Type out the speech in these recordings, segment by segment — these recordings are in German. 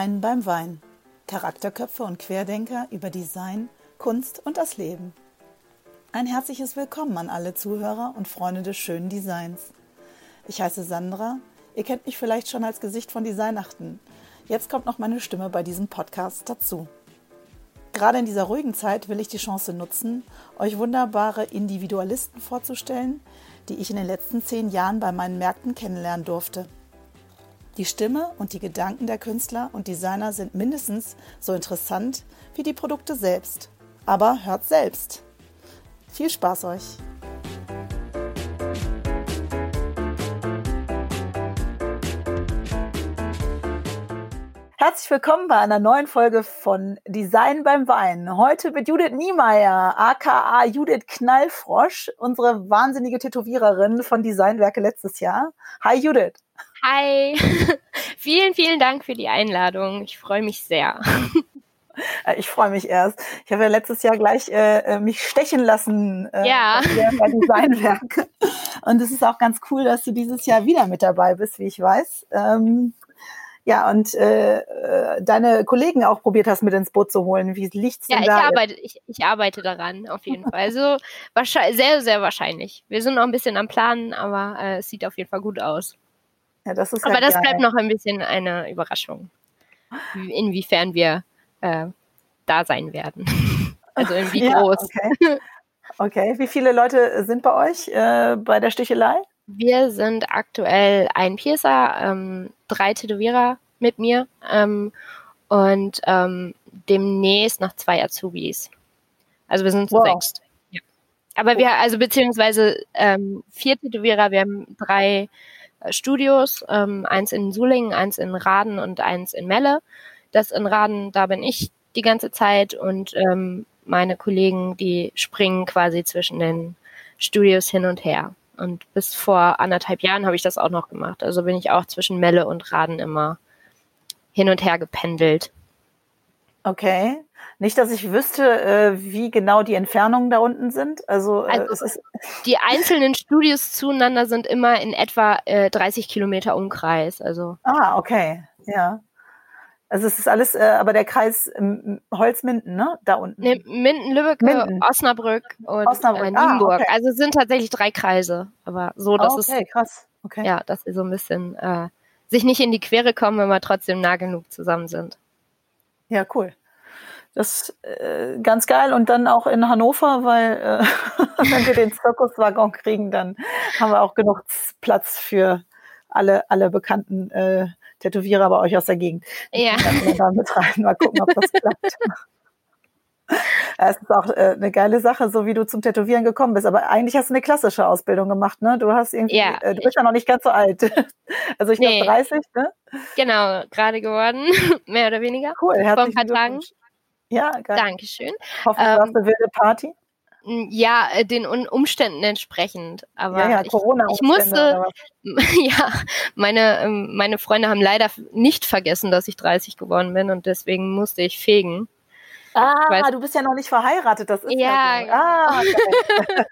Design beim Wein. Charakterköpfe und Querdenker über Design, Kunst und das Leben. Ein herzliches Willkommen an alle Zuhörer und Freunde des schönen Designs. Ich heiße Sandra. Ihr kennt mich vielleicht schon als Gesicht von Designachten. Jetzt kommt noch meine Stimme bei diesem Podcast dazu. Gerade in dieser ruhigen Zeit will ich die Chance nutzen, euch wunderbare Individualisten vorzustellen, die ich in den letzten zehn Jahren bei meinen Märkten kennenlernen durfte. Die Stimme und die Gedanken der Künstler und Designer sind mindestens so interessant wie die Produkte selbst. Aber hört selbst. Viel Spaß euch! Herzlich willkommen bei einer neuen Folge von Design beim Wein. Heute mit Judith Niemeyer, aka Judith Knallfrosch, unsere wahnsinnige Tätowiererin von Designwerke letztes Jahr. Hi Judith. Hi. vielen, vielen Dank für die Einladung. Ich freue mich sehr. Äh, ich freue mich erst. Ich habe ja letztes Jahr gleich äh, äh mich stechen lassen äh, ja. bei Designwerke. Und es ist auch ganz cool, dass du dieses Jahr wieder mit dabei bist, wie ich weiß. Ähm, ja, und äh, äh deine Kollegen auch probiert hast, mit ins Boot zu holen. Wie liegt's denn ja, da? Ja, ich arbeite, ich, ich arbeite daran, auf jeden Fall. Also wahrscheinlich, sehr, sehr wahrscheinlich. Wir sind noch ein bisschen am Planen, aber äh, es sieht auf jeden Fall gut aus. Ja, das ist aber ja das geil. bleibt noch ein bisschen eine Überraschung, inwiefern wir äh, da sein werden. also wie ja, groß. Okay. okay. wie viele Leute sind bei euch äh, bei der Stichelei? Wir sind aktuell ein Piercer, ähm, drei Tätowierer mit mir ähm, und ähm, demnächst noch zwei Azubis. Also wir sind zu wow. sechst. Ja. Aber wir, also beziehungsweise ähm, vier Tätowierer, wir haben drei Studios, ähm, eins in Sulingen, eins in Raden und eins in Melle. Das in Raden, da bin ich die ganze Zeit und ähm, meine Kollegen, die springen quasi zwischen den Studios hin und her. Und bis vor anderthalb Jahren habe ich das auch noch gemacht. Also bin ich auch zwischen Melle und Raden immer hin und her gependelt. Okay. Nicht, dass ich wüsste, äh, wie genau die Entfernungen da unten sind. Also, äh, also die einzelnen Studios zueinander sind immer in etwa äh, 30 Kilometer Umkreis. Also. Ah, okay. Ja. Also es ist alles, äh, aber der Kreis ähm, Holzminden, ne? Da unten. Nee, Minden, Lübeck, Minden. Osnabrück und Osnabrück. Äh, Nienburg. Ah, okay. Also es sind tatsächlich drei Kreise, aber so, dass oh, okay, es krass. Okay. ja, dass sie so ein bisschen äh, sich nicht in die Quere kommen, wenn wir trotzdem nah genug zusammen sind. Ja, cool. Das äh, ganz geil und dann auch in Hannover, weil äh, wenn wir den Zirkuswaggon kriegen, dann haben wir auch genug Platz für alle alle bekannten äh, Tätowierer bei euch aus der Gegend. Ja. Da mit rein. Mal gucken, ob das klappt. Es ist auch äh, eine geile Sache, so wie du zum Tätowieren gekommen bist. Aber eigentlich hast du eine klassische Ausbildung gemacht, ne? Du hast irgendwie, ja, äh, du bist ja noch nicht ganz so alt. Also ich nee. glaube 30, ne? Genau, gerade geworden, mehr oder weniger. Cool, herzlichen Vor ein paar Tagen. Ja, geil. Dankeschön. Hoffentlich ähm, warst du wilde Party. Ja, äh, den Umständen entsprechend. Aber ja, ja, ich, ich musste, ja, meine, ähm, meine Freunde haben leider nicht vergessen, dass ich 30 geworden bin und deswegen musste ich fegen. Ah, weiß, du bist ja noch nicht verheiratet, das ist ja. ja so. Ah.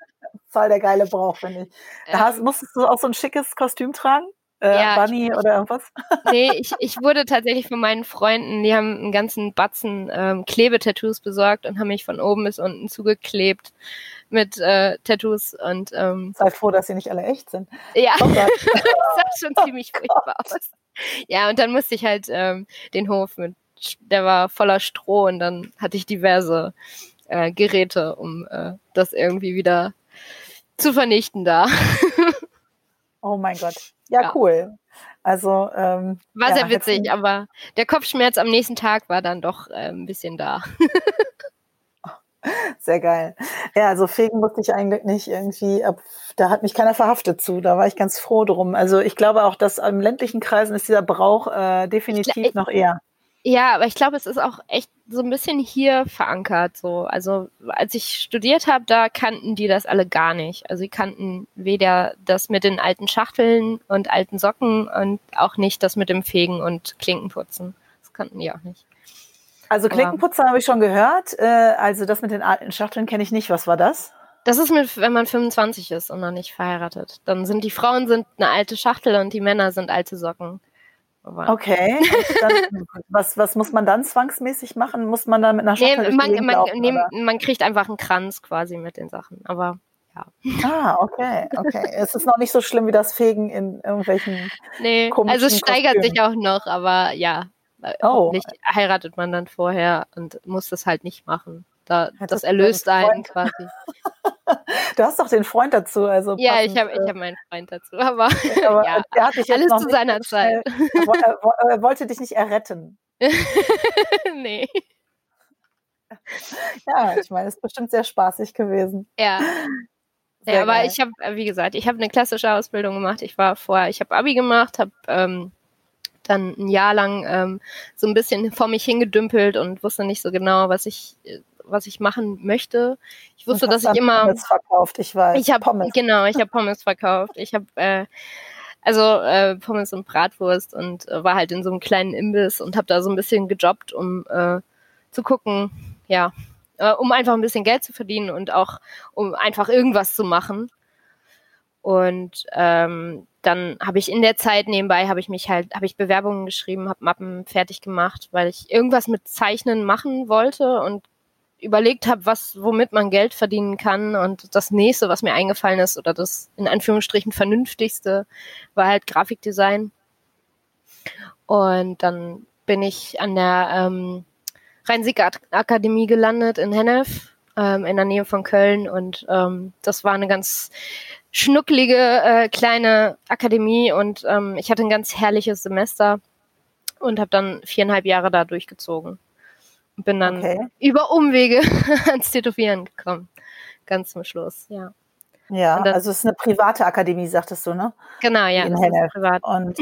Voll der geile Brauch, finde ich. Da hast, musstest du auch so ein schickes Kostüm tragen? Äh, ja, Bunny ich, oder irgendwas? Nee, ich, ich wurde tatsächlich von meinen Freunden, die haben einen ganzen Batzen ähm, Klebetattoos besorgt und haben mich von oben bis unten zugeklebt mit äh, Tattoos und ähm, sei froh, dass sie nicht alle echt sind. Ja, oh das sah schon ziemlich furchtbar aus. Ja, und dann musste ich halt ähm, den Hof mit, der war voller Stroh und dann hatte ich diverse äh, Geräte, um äh, das irgendwie wieder zu vernichten da. Oh mein Gott. Ja, ja. cool. Also ähm, war ja, sehr witzig, aber der Kopfschmerz am nächsten Tag war dann doch äh, ein bisschen da. Sehr geil. Ja, also Fegen musste ich eigentlich nicht irgendwie, da hat mich keiner verhaftet zu, da war ich ganz froh drum. Also ich glaube auch, dass im ländlichen Kreisen ist dieser Brauch äh, definitiv ich, noch eher. Ja, aber ich glaube, es ist auch echt so ein bisschen hier verankert. So, also als ich studiert habe, da kannten die das alle gar nicht. Also sie kannten weder das mit den alten Schachteln und alten Socken und auch nicht das mit dem Fegen und Klinkenputzen. Das kannten die auch nicht. Also Klinkenputzen habe ich schon gehört. Äh, also das mit den alten Schachteln kenne ich nicht. Was war das? Das ist mit, wenn man 25 ist und noch nicht verheiratet. Dann sind die Frauen sind eine alte Schachtel und die Männer sind alte Socken. Aber okay. Dann, was, was muss man dann zwangsmäßig machen? Muss man dann mit einer Schachtel nee, man, man, laufen, nee, man kriegt einfach einen Kranz quasi mit den Sachen. Aber ja. Ah, okay, okay. es ist noch nicht so schlimm wie das Fegen in irgendwelchen. Nee, also es steigert Kostümen. sich auch noch, aber ja. Oh. Nicht heiratet man dann vorher und muss das halt nicht machen. Da, das erlöst einen quasi. du hast doch den Freund dazu. Also ja, passend, ich habe ich hab meinen Freund dazu, aber, aber ja, alles zu seiner Zeit. Er, er, wollte dich nicht erretten. nee. Ja, ich meine, es ist bestimmt sehr spaßig gewesen. Ja. Sehr ja, aber geil. ich habe, wie gesagt, ich habe eine klassische Ausbildung gemacht. Ich war vorher, ich habe Abi gemacht, habe ähm, dann ein Jahr lang ähm, so ein bisschen vor mich hingedümpelt und wusste nicht so genau, was ich äh, was ich machen möchte. Ich wusste, dass ich immer Pommes verkauft, ich weiß. Ich habe genau, ich habe Pommes verkauft. Ich habe äh, also äh, Pommes und Bratwurst und äh, war halt in so einem kleinen Imbiss und habe da so ein bisschen gejobbt, um äh, zu gucken, ja, äh, um einfach ein bisschen Geld zu verdienen und auch um einfach irgendwas zu machen. Und ähm, dann habe ich in der Zeit nebenbei habe ich mich halt habe ich Bewerbungen geschrieben, habe Mappen fertig gemacht, weil ich irgendwas mit Zeichnen machen wollte und überlegt habe, was, womit man Geld verdienen kann. Und das nächste, was mir eingefallen ist, oder das in Anführungsstrichen vernünftigste, war halt Grafikdesign. Und dann bin ich an der ähm, Rhein-Sieg-Akademie gelandet in Hennef, ähm, in der Nähe von Köln. Und ähm, das war eine ganz schnucklige äh, kleine Akademie und ähm, ich hatte ein ganz herrliches Semester und habe dann viereinhalb Jahre da durchgezogen bin dann okay. über Umwege ans Tätowieren gekommen. Ganz zum Schluss, ja. Ja, dann, also es ist eine private Akademie, sagtest du, ne? Genau, ja. In Hennef. privat. Und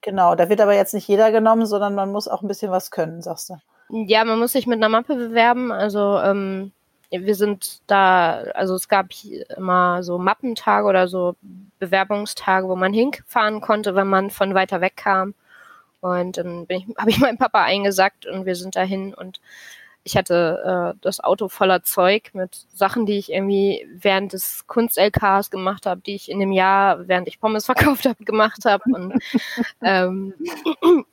genau, da wird aber jetzt nicht jeder genommen, sondern man muss auch ein bisschen was können, sagst du. Ja, man muss sich mit einer Mappe bewerben. Also ähm, wir sind da, also es gab immer so Mappentage oder so Bewerbungstage, wo man hinfahren konnte, wenn man von weiter weg kam. Und dann habe ich meinen Papa eingesackt und wir sind dahin und ich hatte äh, das Auto voller Zeug mit Sachen, die ich irgendwie während des Kunst-LKs gemacht habe, die ich in dem Jahr, während ich Pommes verkauft habe, gemacht habe. Und ähm,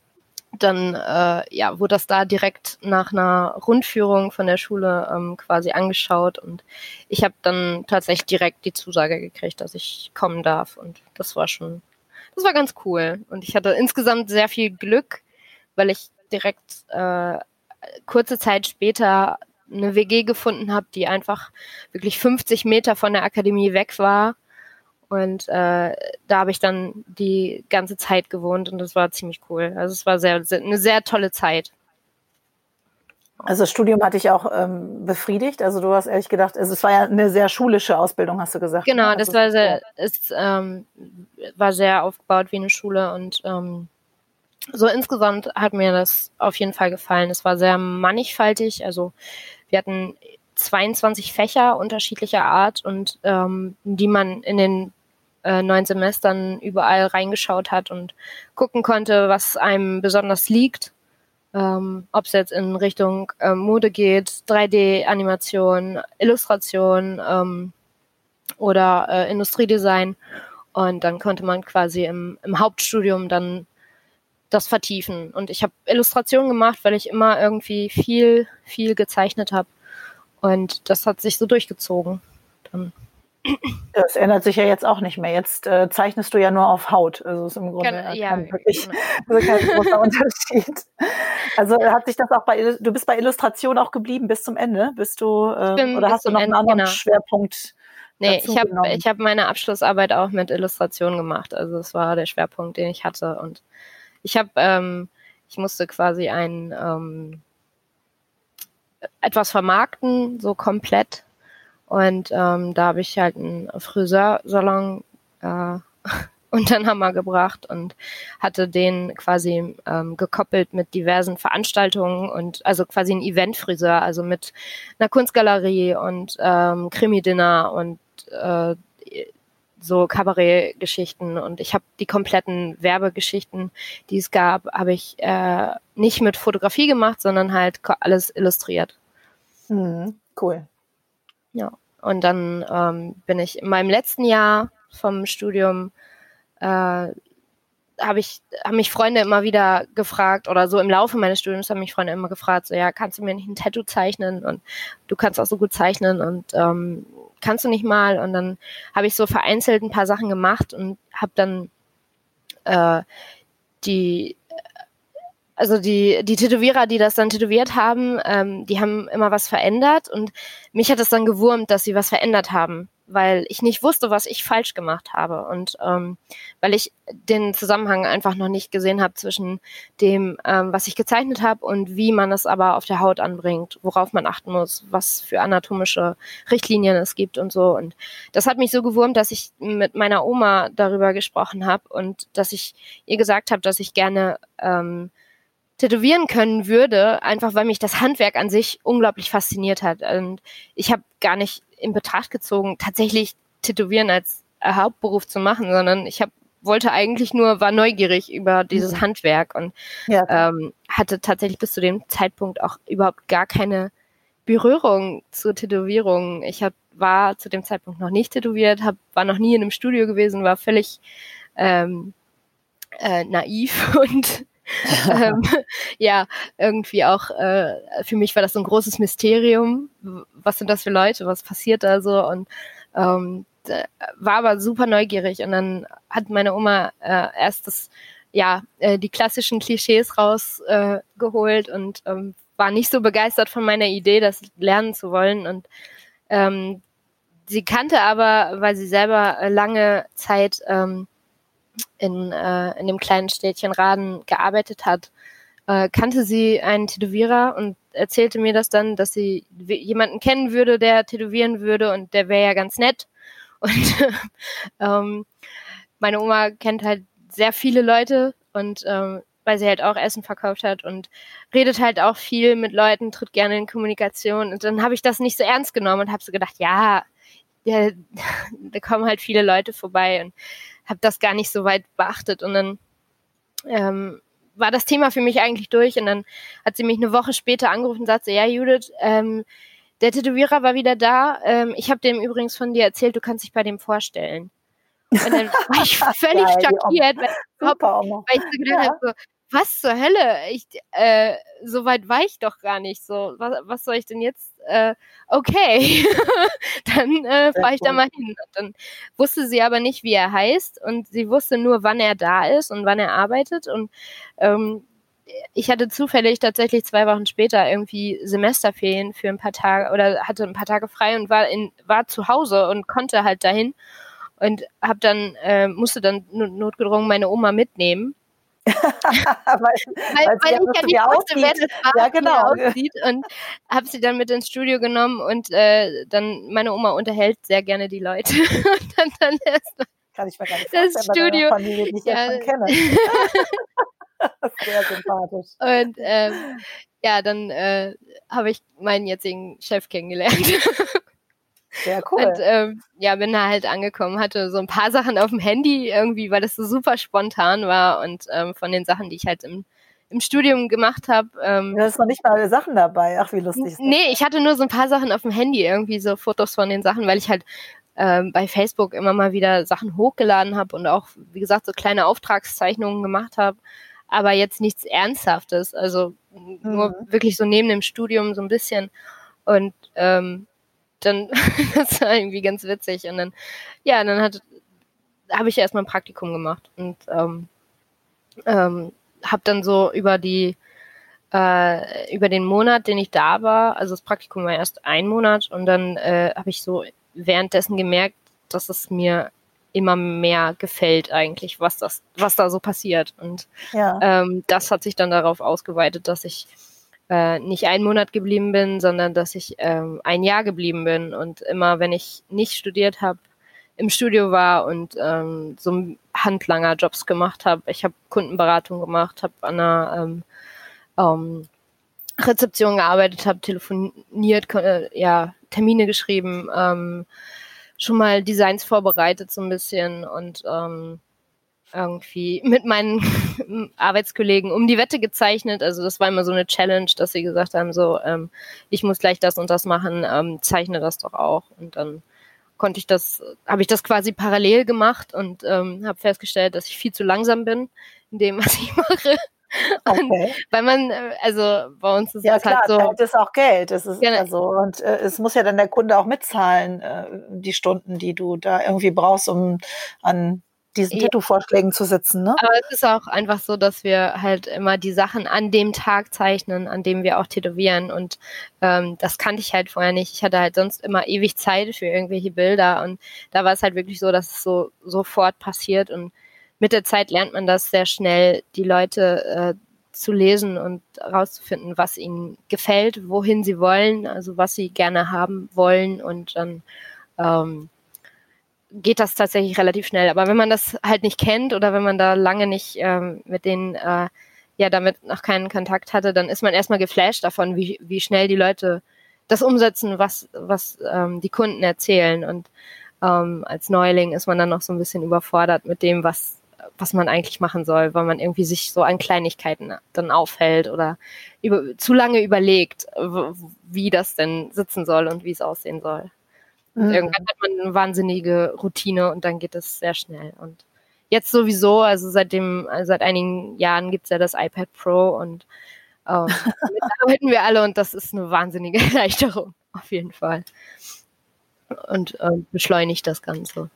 dann äh, ja, wurde das da direkt nach einer Rundführung von der Schule ähm, quasi angeschaut und ich habe dann tatsächlich direkt die Zusage gekriegt, dass ich kommen darf und das war schon das war ganz cool. Und ich hatte insgesamt sehr viel Glück, weil ich direkt äh, kurze Zeit später eine WG gefunden habe, die einfach wirklich 50 Meter von der Akademie weg war. Und äh, da habe ich dann die ganze Zeit gewohnt und das war ziemlich cool. Also es war sehr, sehr eine sehr tolle Zeit. Also das Studium hatte ich auch ähm, befriedigt. Also du hast ehrlich gedacht, also es war ja eine sehr schulische Ausbildung, hast du gesagt. Genau, ne? das also war sehr, es ähm, war sehr aufgebaut wie eine Schule und ähm, so insgesamt hat mir das auf jeden Fall gefallen. Es war sehr mannigfaltig. Also wir hatten 22 Fächer unterschiedlicher Art und ähm, die man in den äh, neun Semestern überall reingeschaut hat und gucken konnte, was einem besonders liegt ähm, ob es jetzt in Richtung ähm, Mode geht, 3D-Animation, Illustration ähm, oder äh, Industriedesign. Und dann konnte man quasi im, im Hauptstudium dann das vertiefen. Und ich habe Illustrationen gemacht, weil ich immer irgendwie viel, viel gezeichnet habe. Und das hat sich so durchgezogen. Dann das ändert sich ja jetzt auch nicht mehr. Jetzt äh, zeichnest du ja nur auf Haut. Also ist im Grunde Kann, ja, wirklich also kein großer Unterschied. Also hat sich das auch bei du bist bei Illustration auch geblieben bis zum Ende? Bist du äh, oder hast du noch einen anderen genau. Schwerpunkt? Nee, ich habe ich hab meine Abschlussarbeit auch mit Illustration gemacht. Also es war der Schwerpunkt, den ich hatte. Und ich habe, ähm, ich musste quasi ein ähm, etwas vermarkten, so komplett und ähm, da habe ich halt einen Friseursalon äh, unter den Hammer gebracht und hatte den quasi ähm, gekoppelt mit diversen Veranstaltungen und also quasi ein Eventfriseur, also mit einer Kunstgalerie und ähm, Krimi-Dinner und äh, so Kabarettgeschichten und ich habe die kompletten Werbegeschichten, die es gab, habe ich äh, nicht mit Fotografie gemacht, sondern halt alles illustriert. Mhm, cool. Ja. Und dann ähm, bin ich in meinem letzten Jahr vom Studium, äh, habe ich, haben mich Freunde immer wieder gefragt oder so im Laufe meines Studiums haben mich Freunde immer gefragt, so ja, kannst du mir nicht ein Tattoo zeichnen und du kannst auch so gut zeichnen und ähm, kannst du nicht mal? Und dann habe ich so vereinzelt ein paar Sachen gemacht und habe dann äh, die also die, die Tätowierer, die das dann tätowiert haben, ähm, die haben immer was verändert und mich hat es dann gewurmt, dass sie was verändert haben weil ich nicht wusste, was ich falsch gemacht habe und ähm, weil ich den Zusammenhang einfach noch nicht gesehen habe zwischen dem, ähm, was ich gezeichnet habe und wie man es aber auf der Haut anbringt, worauf man achten muss, was für anatomische Richtlinien es gibt und so. Und das hat mich so gewurmt, dass ich mit meiner Oma darüber gesprochen habe und dass ich ihr gesagt habe, dass ich gerne ähm, tätowieren können würde, einfach weil mich das Handwerk an sich unglaublich fasziniert hat. Und ich habe gar nicht in Betracht gezogen, tatsächlich Tätowieren als Hauptberuf zu machen, sondern ich habe wollte eigentlich nur, war neugierig über dieses mhm. Handwerk und ja. ähm, hatte tatsächlich bis zu dem Zeitpunkt auch überhaupt gar keine Berührung zur Tätowierung. Ich hab, war zu dem Zeitpunkt noch nicht tätowiert, hab, war noch nie in einem Studio gewesen, war völlig ähm, äh, naiv und ähm, ja, irgendwie auch, äh, für mich war das so ein großes Mysterium. Was sind das für Leute? Was passiert da so? Und ähm, war aber super neugierig. Und dann hat meine Oma äh, erst das, ja, äh, die klassischen Klischees rausgeholt äh, und ähm, war nicht so begeistert von meiner Idee, das lernen zu wollen. Und ähm, sie kannte aber, weil sie selber lange Zeit ähm, in, äh, in dem kleinen Städtchen Raden gearbeitet hat, äh, kannte sie einen Tätowierer und erzählte mir das dann, dass sie jemanden kennen würde, der tätowieren würde und der wäre ja ganz nett. Und ähm, meine Oma kennt halt sehr viele Leute und ähm, weil sie halt auch Essen verkauft hat und redet halt auch viel mit Leuten, tritt gerne in Kommunikation. Und dann habe ich das nicht so ernst genommen und habe so gedacht, ja, ja, da kommen halt viele Leute vorbei und habe das gar nicht so weit beachtet. Und dann ähm, war das Thema für mich eigentlich durch. Und dann hat sie mich eine Woche später angerufen und sagte, ja, Judith, ähm, der Tätowierer war wieder da. Ähm, ich habe dem übrigens von dir erzählt, du kannst dich bei dem vorstellen. Und dann war ich völlig Geil, schockiert, weil, weil, ich so gedacht ja. habe, so, was zur Hölle? Ich, äh, so weit war ich doch gar nicht. So, was, was soll ich denn jetzt? Äh, okay, dann äh, fahre ich da mal hin. Und dann wusste sie aber nicht, wie er heißt und sie wusste nur, wann er da ist und wann er arbeitet. Und ähm, ich hatte zufällig tatsächlich zwei Wochen später irgendwie Semesterferien für ein paar Tage oder hatte ein paar Tage frei und war in war zu Hause und konnte halt dahin und habe dann äh, musste dann notgedrungen meine Oma mitnehmen weil, weil, weil ich ja nicht wusste, wer das war, ja, genau. aussieht und habe sie dann mit ins Studio genommen und äh, dann meine Oma unterhält sehr gerne die Leute und dann, dann erst kann ich mir gar nicht das Studio, Familie, die ich ja. schon kenne. sehr sympathisch. Und ähm, ja, dann äh, habe ich meinen jetzigen Chef kennengelernt. Sehr cool. Und ähm, ja, bin da halt angekommen, hatte so ein paar Sachen auf dem Handy irgendwie, weil das so super spontan war und ähm, von den Sachen, die ich halt im, im Studium gemacht habe. Ähm, da ist noch nicht mal alle Sachen dabei. Ach, wie lustig. Nee, ich hatte nur so ein paar Sachen auf dem Handy, irgendwie so Fotos von den Sachen, weil ich halt ähm, bei Facebook immer mal wieder Sachen hochgeladen habe und auch, wie gesagt, so kleine Auftragszeichnungen gemacht habe, aber jetzt nichts Ernsthaftes. Also mhm. nur wirklich so neben dem Studium so ein bisschen. Und ähm, dann, das war irgendwie ganz witzig. Und dann, ja, dann hat, habe ich erstmal ein Praktikum gemacht und ähm, ähm, habe dann so über die, äh, über den Monat, den ich da war, also das Praktikum war erst ein Monat und dann äh, habe ich so währenddessen gemerkt, dass es mir immer mehr gefällt eigentlich, was das, was da so passiert. Und ja. ähm, das hat sich dann darauf ausgeweitet, dass ich äh, nicht einen Monat geblieben bin, sondern dass ich ähm, ein Jahr geblieben bin und immer, wenn ich nicht studiert habe, im Studio war und ähm, so Handlanger Jobs gemacht habe. Ich habe Kundenberatung gemacht, habe an einer ähm, ähm, Rezeption gearbeitet, habe telefoniert, äh, ja Termine geschrieben, ähm, schon mal Designs vorbereitet so ein bisschen und ähm, irgendwie mit meinen Arbeitskollegen um die Wette gezeichnet. Also das war immer so eine Challenge, dass sie gesagt haben, so, ähm, ich muss gleich das und das machen, ähm, zeichne das doch auch. Und dann konnte ich das, habe ich das quasi parallel gemacht und ähm, habe festgestellt, dass ich viel zu langsam bin in dem, was ich mache. Okay. weil man, äh, also bei uns ist ja, es klar, halt so. Zeit ist auch Geld. Das ist genau. also und äh, es muss ja dann der Kunde auch mitzahlen, äh, die Stunden, die du da irgendwie brauchst, um an diesen ja. Tattoo-Vorschlägen zu sitzen, ne? Aber es ist auch einfach so, dass wir halt immer die Sachen an dem Tag zeichnen, an dem wir auch tätowieren. Und ähm, das kannte ich halt vorher nicht. Ich hatte halt sonst immer ewig Zeit für irgendwelche Bilder. Und da war es halt wirklich so, dass es so sofort passiert. Und mit der Zeit lernt man das sehr schnell, die Leute äh, zu lesen und herauszufinden, was ihnen gefällt, wohin sie wollen, also was sie gerne haben wollen. Und dann ähm, geht das tatsächlich relativ schnell. Aber wenn man das halt nicht kennt oder wenn man da lange nicht ähm, mit denen äh, ja damit noch keinen Kontakt hatte, dann ist man erstmal geflasht davon, wie, wie schnell die Leute das umsetzen, was, was ähm, die Kunden erzählen. Und ähm, als Neuling ist man dann noch so ein bisschen überfordert mit dem, was, was man eigentlich machen soll, weil man irgendwie sich so an Kleinigkeiten dann aufhält oder über, zu lange überlegt, wie das denn sitzen soll und wie es aussehen soll. Mhm. Irgendwann hat man eine wahnsinnige Routine und dann geht es sehr schnell. Und jetzt sowieso, also seit dem, also seit einigen Jahren gibt's ja das iPad Pro und ähm, damit arbeiten wir alle und das ist eine wahnsinnige Erleichterung, auf jeden Fall. Und äh, beschleunigt das Ganze.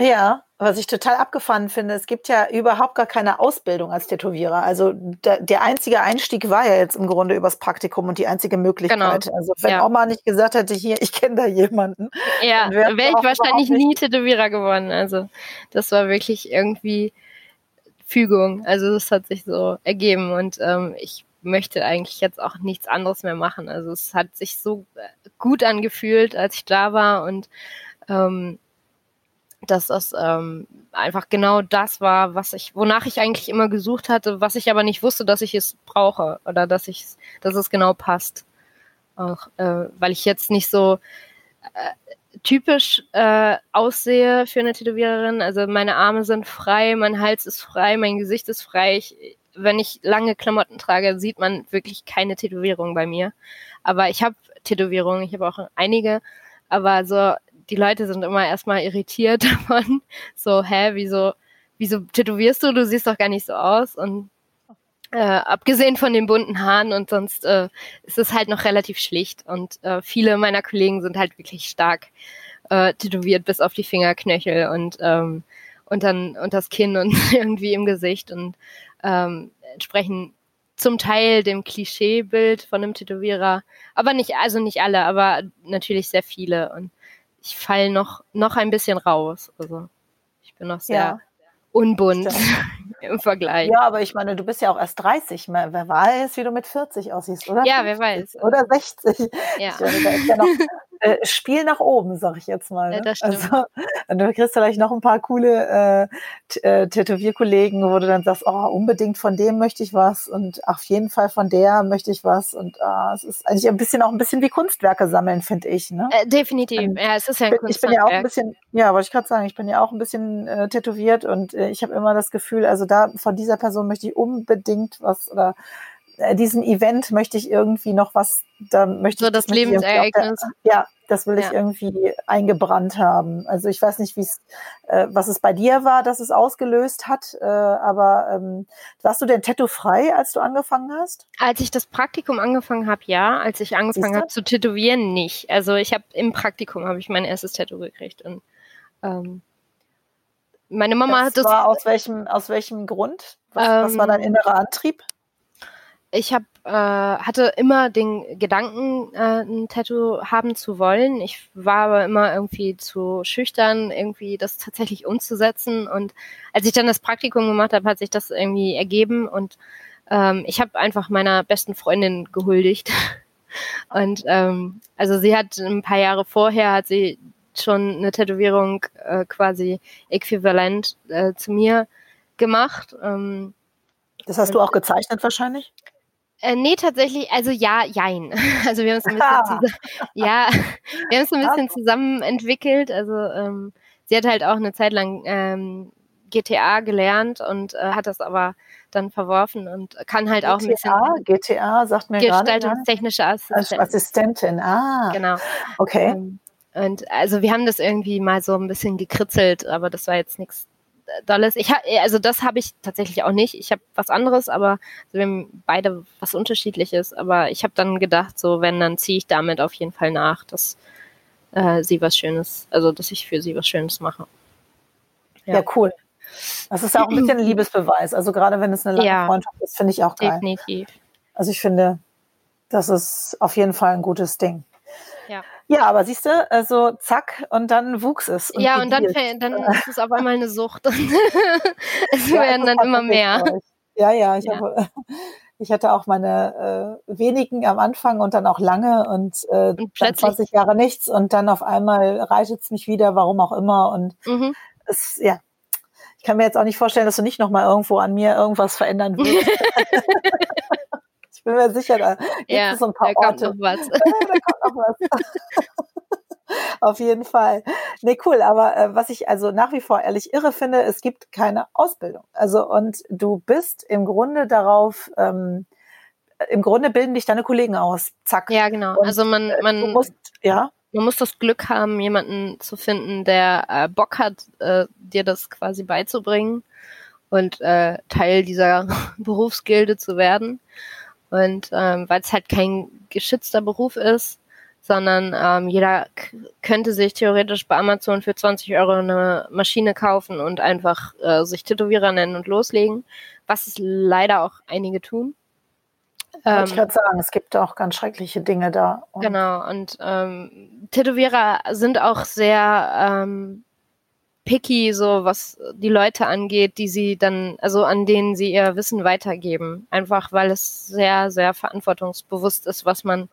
Ja, was ich total abgefahren finde, es gibt ja überhaupt gar keine Ausbildung als Tätowierer. Also der, der einzige Einstieg war ja jetzt im Grunde übers Praktikum und die einzige Möglichkeit. Genau. Also wenn ja. Oma nicht gesagt hätte, hier, ich kenne da jemanden. Ja, wäre wär ich wahrscheinlich nie Tätowierer geworden. Also das war wirklich irgendwie Fügung. Also das hat sich so ergeben und ähm, ich möchte eigentlich jetzt auch nichts anderes mehr machen. Also es hat sich so gut angefühlt, als ich da war und ähm, dass das ähm, einfach genau das war, was ich, wonach ich eigentlich immer gesucht hatte, was ich aber nicht wusste, dass ich es brauche oder dass ich, dass es genau passt. Auch äh, weil ich jetzt nicht so äh, typisch äh, aussehe für eine Tätowiererin. Also meine Arme sind frei, mein Hals ist frei, mein Gesicht ist frei. Ich, wenn ich lange Klamotten trage, sieht man wirklich keine Tätowierung bei mir. Aber ich habe Tätowierungen, ich habe auch einige, aber so die Leute sind immer erstmal irritiert davon. So, hä, wieso, wieso tätowierst du? Du siehst doch gar nicht so aus. Und äh, abgesehen von den bunten Haaren und sonst äh, ist es halt noch relativ schlicht. Und äh, viele meiner Kollegen sind halt wirklich stark äh, tätowiert bis auf die Fingerknöchel und ähm, und dann und das Kinn und irgendwie im Gesicht und ähm, entsprechen zum Teil dem Klischeebild von einem Tätowierer, aber nicht also nicht alle, aber natürlich sehr viele und ich falle noch, noch ein bisschen raus. Also ich bin noch sehr ja. unbunt im Vergleich. Ja, aber ich meine, du bist ja auch erst 30. Wer weiß, wie du mit 40 aussiehst, oder? Ja, wer weiß. Oder 60. Ja. da ist ja noch äh, Spiel nach oben, sag ich jetzt mal. Ne? Ja, das stimmt. Also, du kriegst vielleicht noch ein paar coole äh, äh, Tätowierkollegen, wo du dann sagst, oh, unbedingt von dem möchte ich was und auf jeden Fall von der möchte ich was. Und ah, es ist eigentlich ein bisschen auch ein bisschen wie Kunstwerke sammeln, finde ich. Ne? Äh, definitiv. Und ja, es ist ja ein Ich bin ja auch ein bisschen, ja, wollte ich gerade sagen, ich bin ja auch ein bisschen äh, tätowiert und äh, ich habe immer das Gefühl, also da von dieser Person möchte ich unbedingt was oder äh, diesem Event möchte ich irgendwie noch was, da möchte so ich das Lebensereignis. Der, ja, das will ich ja. irgendwie eingebrannt haben. Also ich weiß nicht, wie es, äh, was es bei dir war, dass es ausgelöst hat, äh, aber ähm, warst du denn tattoo-frei, als du angefangen hast? Als ich das Praktikum angefangen habe, ja. Als ich angefangen habe zu tätowieren, nicht. Also ich habe im Praktikum habe ich mein erstes Tattoo gekriegt und ähm, meine Mama das hat das. War aus welchem, aus welchem Grund? Was, ähm, was war dein ähm, innerer Antrieb? Ich hab, äh, hatte immer den Gedanken, äh, ein Tattoo haben zu wollen. Ich war aber immer irgendwie zu schüchtern, irgendwie das tatsächlich umzusetzen. Und als ich dann das Praktikum gemacht habe, hat sich das irgendwie ergeben. Und ähm, ich habe einfach meiner besten Freundin gehuldigt. Und ähm, also sie hat ein paar Jahre vorher hat sie schon eine Tätowierung äh, quasi äquivalent äh, zu mir gemacht. Ähm, das hast du auch gezeichnet wahrscheinlich? Äh, nee, tatsächlich, also ja, jein. Also wir haben uns ein bisschen zusammen, ja, wir haben uns ein bisschen zusammen entwickelt. Also ähm, sie hat halt auch eine Zeit lang ähm, GTA gelernt und äh, hat das aber dann verworfen und kann halt GTA, auch ein bisschen. GTA sagt mir Gestaltungstechnische Assistentin. Assistentin, ah. Genau. Okay. Ähm, und also wir haben das irgendwie mal so ein bisschen gekritzelt, aber das war jetzt nichts Dolles. Ich hab, also das habe ich tatsächlich auch nicht. Ich habe was anderes, aber also wir haben beide was Unterschiedliches. Aber ich habe dann gedacht, so wenn, dann ziehe ich damit auf jeden Fall nach, dass äh, sie was Schönes, also dass ich für sie was Schönes mache. Ja, ja cool. Das ist auch ein bisschen ein Liebesbeweis. Also gerade wenn es eine lange ja, Freundschaft ist, finde ich auch geil. Definitiv. Also ich finde, das ist auf jeden Fall ein gutes Ding. Ja. Aber siehst du, also zack, und dann wuchs es. Und ja, und dann, dann ist es auf einmal eine Sucht. es ja, werden dann immer mehr. Ja, ja, ich, ja. Habe, ich hatte auch meine äh, wenigen am Anfang und dann auch lange und, äh, und dann 20 Jahre nichts und dann auf einmal reitet es mich wieder, warum auch immer. Und mhm. es, ja, ich kann mir jetzt auch nicht vorstellen, dass du nicht nochmal irgendwo an mir irgendwas verändern willst. Ich bin mir sicher, da gibt ja, es so ein paar da Orte. Kommt noch was. da kommt noch was. Auf jeden Fall. Nee, cool. Aber äh, was ich also nach wie vor ehrlich irre finde, es gibt keine Ausbildung. Also und du bist im Grunde darauf, ähm, im Grunde bilden dich deine Kollegen aus. Zack. Ja, genau. Und, also man, äh, man, musst, ja. man muss das Glück haben, jemanden zu finden, der äh, Bock hat, äh, dir das quasi beizubringen und äh, Teil dieser Berufsgilde zu werden. Und ähm, weil es halt kein geschützter Beruf ist, sondern ähm, jeder könnte sich theoretisch bei Amazon für 20 Euro eine Maschine kaufen und einfach äh, sich Tätowierer nennen und loslegen, was es leider auch einige tun. Ähm, ich gerade sagen, es gibt auch ganz schreckliche Dinge da. Und genau, und ähm, Tätowierer sind auch sehr ähm, picky, so was die Leute angeht, die sie dann, also an denen sie ihr Wissen weitergeben. Einfach weil es sehr, sehr verantwortungsbewusst ist, was man,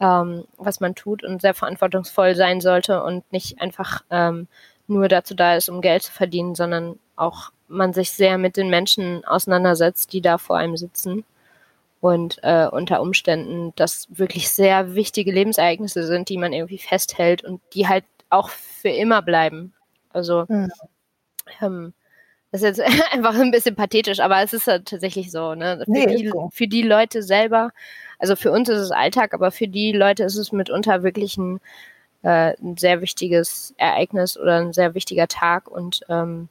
ähm, was man tut und sehr verantwortungsvoll sein sollte und nicht einfach ähm, nur dazu da ist, um Geld zu verdienen, sondern auch man sich sehr mit den Menschen auseinandersetzt, die da vor einem sitzen und äh, unter Umständen das wirklich sehr wichtige Lebensereignisse sind, die man irgendwie festhält und die halt auch für immer bleiben. Also mhm. ähm, das ist jetzt einfach ein bisschen pathetisch, aber es ist halt tatsächlich so. Ne? Für, nee, die, so. für die Leute selber, also für uns ist es Alltag, aber für die Leute ist es mitunter wirklich ein, äh, ein sehr wichtiges Ereignis oder ein sehr wichtiger Tag und ähm,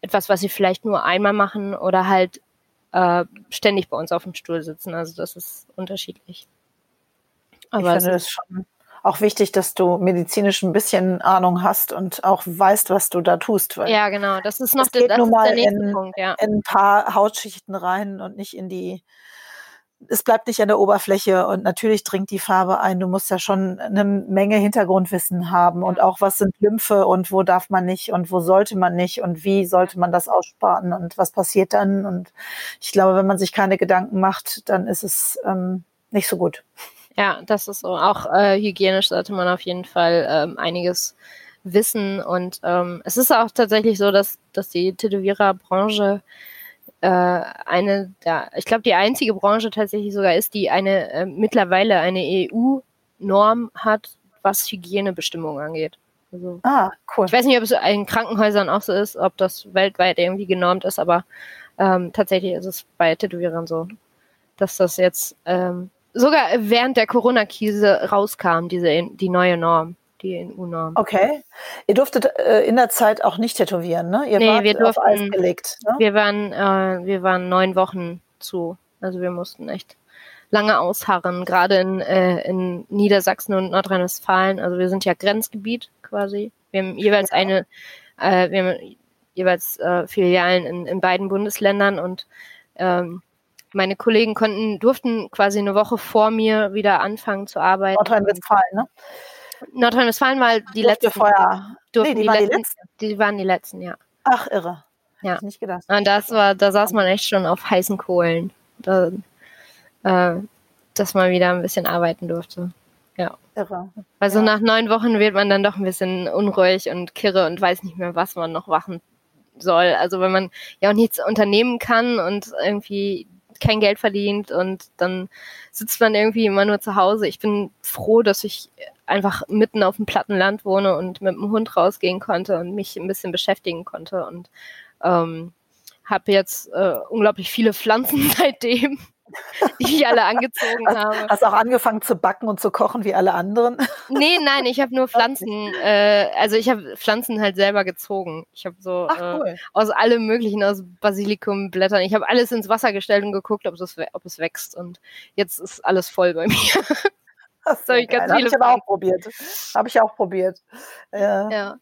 etwas, was sie vielleicht nur einmal machen oder halt äh, ständig bei uns auf dem Stuhl sitzen. Also das ist unterschiedlich. Aber ich finde das schon auch wichtig, dass du medizinisch ein bisschen Ahnung hast und auch weißt, was du da tust. ja, genau. Das ist noch das, das ist der nächste in, Punkt, ja. in ein paar Hautschichten rein und nicht in die es bleibt nicht an der Oberfläche und natürlich dringt die Farbe ein. Du musst ja schon eine Menge Hintergrundwissen haben und auch was sind Lymphe und wo darf man nicht und wo sollte man nicht und wie sollte man das aussparen und was passiert dann. Und ich glaube, wenn man sich keine Gedanken macht, dann ist es ähm, nicht so gut. Ja, das ist so. Auch äh, hygienisch sollte man auf jeden Fall ähm, einiges wissen. Und ähm, es ist auch tatsächlich so, dass, dass die Tätowiererbranche äh, eine der, ich glaube, die einzige Branche tatsächlich sogar ist, die eine äh, mittlerweile eine EU-Norm hat, was Hygienebestimmungen angeht. Also, ah, cool. Ich weiß nicht, ob es in Krankenhäusern auch so ist, ob das weltweit irgendwie genormt ist, aber ähm, tatsächlich ist es bei Tätowierern so, dass das jetzt ähm, sogar während der Corona-Krise rauskam, diese, die neue Norm, die EU-Norm. Okay. Ihr durftet äh, in der Zeit auch nicht tätowieren, ne? Ihr nee, wart wir durften, auf Eis gelegt. Ne? Wir, waren, äh, wir waren neun Wochen zu. Also wir mussten echt lange ausharren, gerade in, äh, in Niedersachsen und Nordrhein-Westfalen. Also wir sind ja Grenzgebiet quasi. Wir haben jeweils ja. eine, äh, wir haben jeweils äh, Filialen in, in beiden Bundesländern und ähm, meine Kollegen konnten, durften quasi eine Woche vor mir wieder anfangen zu arbeiten. Nordrhein-Westfalen, ne? Nordrhein-Westfalen war die letzte. Vorher. Nee, die, die, waren letzten, die letzten. Die waren die letzten, ja. Ach, irre. Ja. nicht gedacht. Und das war, da saß man echt schon auf heißen Kohlen. Da, äh, dass man wieder ein bisschen arbeiten durfte. Ja. Irre. Also ja. nach neun Wochen wird man dann doch ein bisschen unruhig und kirre und weiß nicht mehr, was man noch machen soll. Also wenn man ja auch nichts unternehmen kann und irgendwie kein Geld verdient und dann sitzt man irgendwie immer nur zu Hause. Ich bin froh, dass ich einfach mitten auf dem platten Land wohne und mit dem Hund rausgehen konnte und mich ein bisschen beschäftigen konnte und ähm, habe jetzt äh, unglaublich viele Pflanzen seitdem. die ich alle angezogen hast, habe. Hast auch angefangen zu backen und zu kochen wie alle anderen? Nee, nein, ich habe nur Pflanzen, äh, also ich habe Pflanzen halt selber gezogen. Ich habe so Ach, äh, cool. äh, aus allem möglichen, aus Basilikumblättern. Ich habe alles ins Wasser gestellt und geguckt, ob es, ob es wächst. Und jetzt ist alles voll bei mir. Das habe ich ganz viele. Habe ich aber auch probiert. Habe ich auch probiert. Äh, ja.